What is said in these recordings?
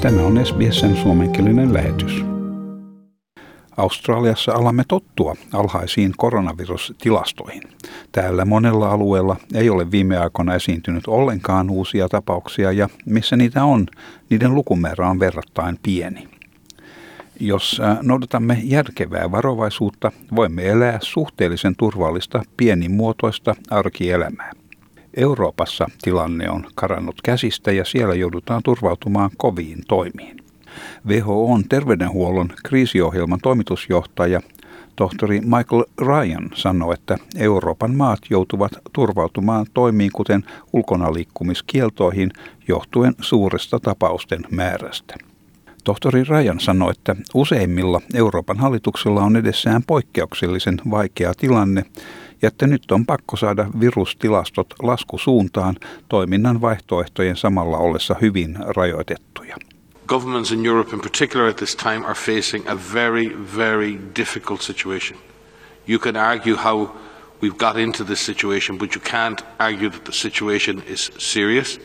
Tämä on SBSn suomenkielinen lähetys. Australiassa alamme tottua alhaisiin koronavirustilastoihin. Täällä monella alueella ei ole viime aikoina esiintynyt ollenkaan uusia tapauksia ja missä niitä on, niiden lukumäärä on verrattain pieni. Jos noudatamme järkevää varovaisuutta, voimme elää suhteellisen turvallista pienimuotoista arkielämää. Euroopassa tilanne on karannut käsistä ja siellä joudutaan turvautumaan koviin toimiin. WHO on terveydenhuollon kriisiohjelman toimitusjohtaja tohtori Michael Ryan sanoi, että Euroopan maat joutuvat turvautumaan toimiin kuten ulkonaliikkumiskieltoihin johtuen suuresta tapausten määrästä. Tohtori Rajan sanoi, että useimmilla Euroopan hallituksilla on edessään poikkeuksellisen vaikea tilanne ja että nyt on pakko saada virustilastot laskusuuntaan toiminnan vaihtoehtojen samalla ollessa hyvin rajoitettuja. Governments in Europe in particular at this time are facing a very, very difficult situation. You can argue how we've got into this situation, but you can't argue that the situation is serious.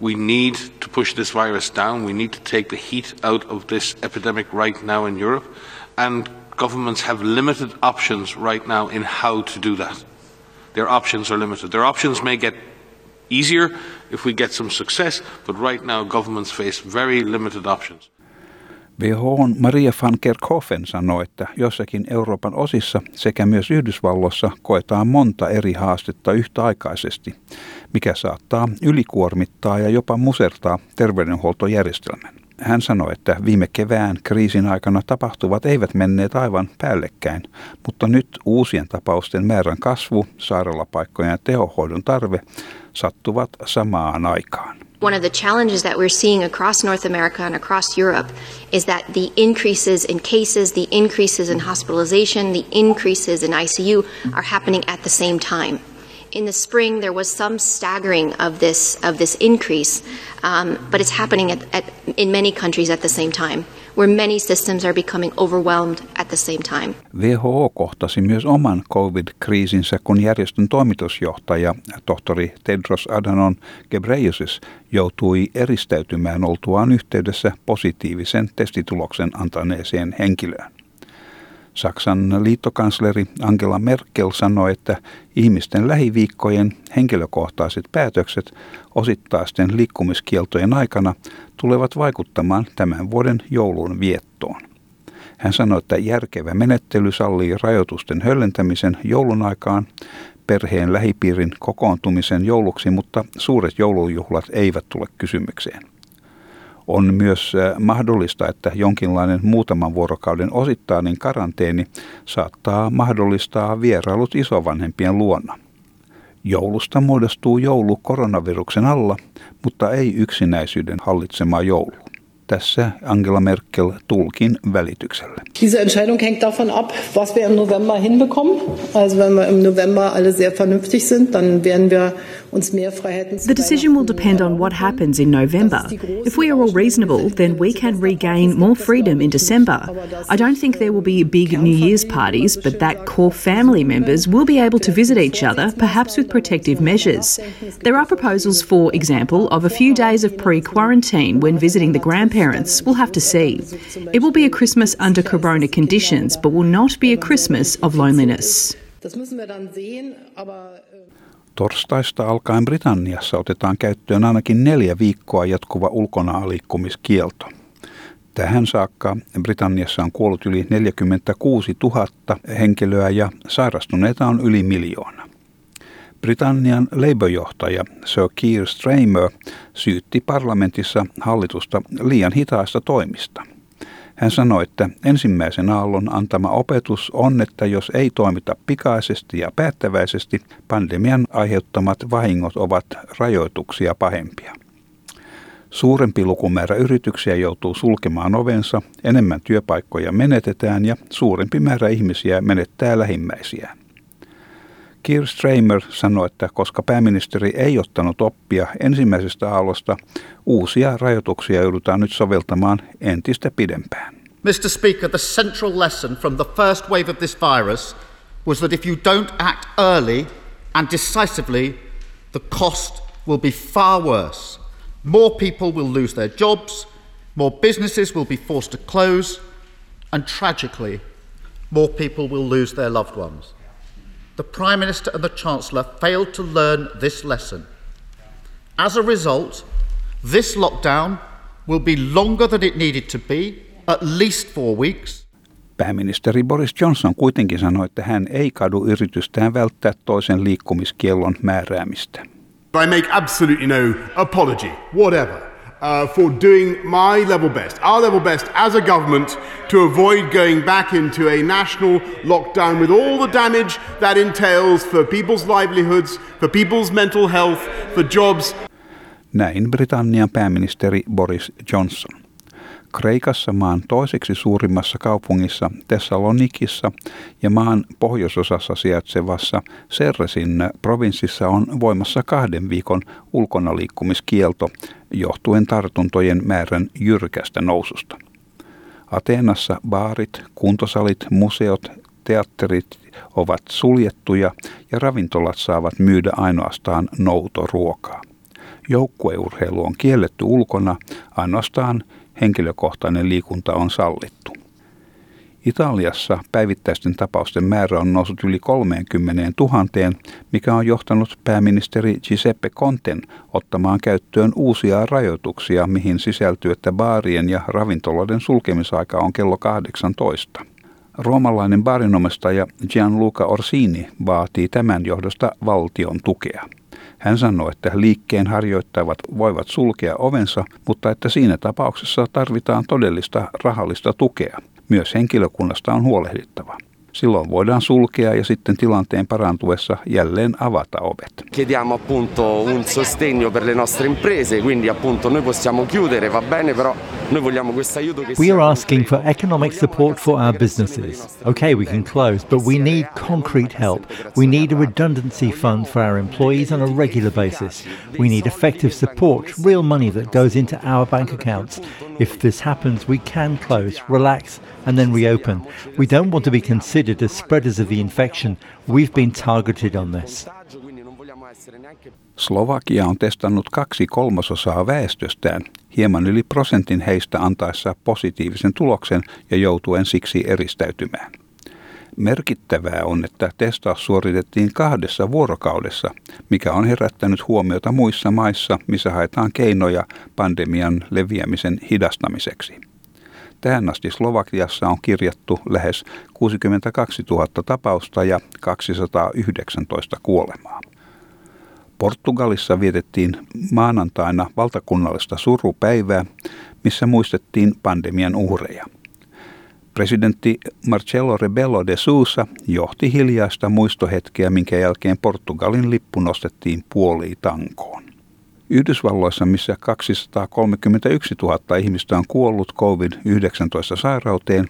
We need to push this virus down. We need to take the heat out of this epidemic right now in Europe. And governments have limited options right now in how to do that. Their options are limited. Their options may get easier if we get some success, but right now governments face very limited options. WHOn Maria van Kerkhoven sanoi, että jossakin Euroopan osissa sekä myös Yhdysvalloissa koetaan monta eri haastetta yhtäaikaisesti, mikä saattaa ylikuormittaa ja jopa musertaa terveydenhuoltojärjestelmän. Hän sanoi, että viime kevään kriisin aikana tapahtuvat eivät menneet aivan päällekkäin, mutta nyt uusien tapausten määrän kasvu, sairaalapaikkojen ja tehohoidon tarve sattuvat samaan aikaan. One of the challenges that we're seeing across North America and across Europe is that the increases in cases, the increases in hospitalization, the increases in ICU are happening at the same time. In the spring, there was some staggering of this of this increase, um, but it's happening at, at, in many countries at the same time, where many systems are becoming overwhelmed at the same time. WHO kohtasi myös oman COVID-kriisinsä, kun järjestön toimitusjohtaja tohtori Tedros Adhanom Ghebreyesus joutui eristäytymään oltuaan yhteydessä positiivisen testituloksen antaneeseen henkilöön. Saksan liittokansleri Angela Merkel sanoi, että ihmisten lähiviikkojen henkilökohtaiset päätökset osittaisten liikkumiskieltojen aikana tulevat vaikuttamaan tämän vuoden joulun viettoon. Hän sanoi, että järkevä menettely sallii rajoitusten höllentämisen joulun aikaan, perheen lähipiirin kokoontumisen jouluksi, mutta suuret joulujuhlat eivät tule kysymykseen. On myös mahdollista, että jonkinlainen muutaman vuorokauden osittainen karanteeni saattaa mahdollistaa vierailut isovanhempien luona. Joulusta muodostuu joulu koronaviruksen alla, mutta ei yksinäisyyden hallitsema joulu. Tässä Angela Merkel tulkin välityksellä. Diese Entscheidung hängt davon ab, was wir im November hinbekommen. Also wenn wir im November alle sehr vernünftig sind, dann werden wir The decision will depend on what happens in November. If we are all reasonable, then we can regain more freedom in December. I don't think there will be big New Year's parties, but that core family members will be able to visit each other, perhaps with protective measures. There are proposals, for example, of a few days of pre-quarantine when visiting the grandparents. We'll have to see. It will be a Christmas under corona conditions, but will not be a Christmas of loneliness. Torstaista alkaen Britanniassa otetaan käyttöön ainakin neljä viikkoa jatkuva ulkona liikkumiskielto. Tähän saakka Britanniassa on kuollut yli 46 000 henkilöä ja sairastuneita on yli miljoona. Britannian Labour-johtaja Sir Keir Starmer syytti parlamentissa hallitusta liian hitaista toimista – hän sanoi, että ensimmäisen aallon antama opetus on, että jos ei toimita pikaisesti ja päättäväisesti, pandemian aiheuttamat vahingot ovat rajoituksia pahempia. Suurempi lukumäärä yrityksiä joutuu sulkemaan ovensa, enemmän työpaikkoja menetetään ja suurempi määrä ihmisiä menettää lähimmäisiään. Keir Stramer sanoi, että koska pääministeri ei ottanut oppia ensimmäisestä aallosta, uusia rajoituksia joudutaan nyt soveltamaan entistä pidempään. Mr. Speaker, the central lesson from the first wave of this virus was that if you don't act early and decisively, the cost will be far worse. More people will lose their jobs, more businesses will be forced to close, and tragically, more people will lose their loved ones. The Prime Minister and the Chancellor failed to learn this lesson. As a result, this lockdown will be longer than it needed to be, at least four weeks. Pääministeri Boris Johnson kuitenkin sanoi, että hän ei kadu yritystään välttää toisen liikkumiskiellon määräämistä. I make absolutely no apology, whatever uh, for doing my level best, our level best as a government to avoid going back into a national lockdown with all the damage that entails for people's livelihoods, for people's mental health, for jobs. Näin Britannian pääministeri Boris Johnson. Kreikassa maan toiseksi suurimmassa kaupungissa Thessalonikissa ja maan pohjoisosassa sijaitsevassa Serresin provinssissa on voimassa kahden viikon ulkonaliikkumiskielto johtuen tartuntojen määrän jyrkästä noususta. Ateenassa baarit, kuntosalit, museot, teatterit ovat suljettuja ja ravintolat saavat myydä ainoastaan noutoruokaa. Joukkueurheilu on kielletty ulkona, ainoastaan henkilökohtainen liikunta on sallittu. Italiassa päivittäisten tapausten määrä on noussut yli 30 000, mikä on johtanut pääministeri Giuseppe Conten ottamaan käyttöön uusia rajoituksia, mihin sisältyy, että baarien ja ravintoloiden sulkemisaika on kello 18. Roomalainen baarinomistaja Gianluca Orsini vaatii tämän johdosta valtion tukea. Hän sanoi, että liikkeen harjoittavat voivat sulkea ovensa, mutta että siinä tapauksessa tarvitaan todellista rahallista tukea. Myös henkilökunnasta on huolehdittava. Silloin voidaan sulkea ja sitten tilanteen parantuessa jälleen avata ovet. Chiediamo appunto un sostegno per le nostre imprese, quindi appunto noi possiamo chiudere, va bene, però noi vogliamo questo aiuto che We are asking for economic support for our businesses. Okay, we can close, but we need concrete help. We need a redundancy fund for our employees on a regular basis. We need effective support, real money that goes into our bank accounts. If this happens, we can close, relax, and then reopen. We don't want to be considered as spreaders of the infection. We've been targeted on this. Slovakia on testannut kaksi kolmasosaa väestöstään, hieman yli prosentin heistä antaessa positiivisen tuloksen ja joutuen siksi eristäytymään. Merkittävää on, että testaus suoritettiin kahdessa vuorokaudessa, mikä on herättänyt huomiota muissa maissa, missä haetaan keinoja pandemian leviämisen hidastamiseksi. Tähän asti Slovakiassa on kirjattu lähes 62 000 tapausta ja 219 kuolemaa. Portugalissa vietettiin maanantaina valtakunnallista surupäivää, missä muistettiin pandemian uhreja. Presidentti Marcelo Rebelo de Sousa johti hiljaista muistohetkeä, minkä jälkeen Portugalin lippu nostettiin puoliin tankoon. Yhdysvalloissa, missä 231 000 ihmistä on kuollut COVID-19-sairauteen,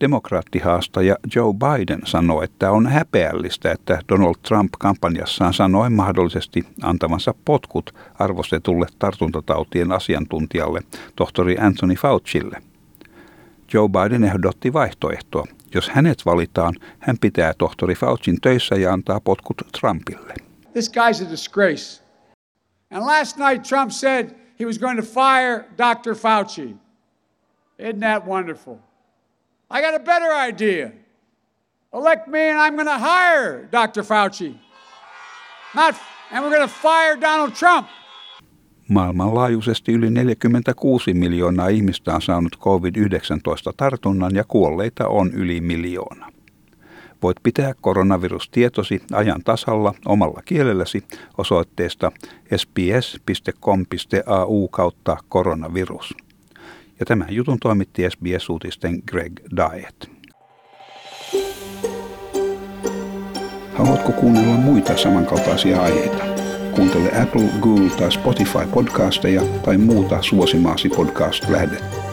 demokraattihaastaja Joe Biden sanoi, että on häpeällistä, että Donald Trump kampanjassaan sanoi mahdollisesti antamansa potkut arvostetulle tartuntatautien asiantuntijalle, tohtori Anthony Faucille. Joe Biden ehdotti vaihtoehtoa. Jos hänet valitaan, hän pitää tohtori Faucin töissä ja antaa potkut Trumpille. This guy's a disgrace. And last night Trump said he was going to fire Dr. Fauci. Isn't that wonderful? I got a better idea. Elect me and I'm going to hire Dr. Fauci. Not, and we're going to fire Donald Trump. Maailmanlaajuisesti yli 46 miljoonaa ihmistä on saanut COVID-19-tartunnan ja kuolleita on yli miljoona. Voit pitää koronavirustietosi ajan tasalla omalla kielelläsi osoitteesta sbs.com.au kautta koronavirus. Ja tämän jutun toimitti SBS-uutisten Greg Diet. Haluatko kuunnella muita samankaltaisia aiheita? Kuuntele Apple, Google tai Spotify podcasteja tai muuta suosimaasi podcast-lähdettä.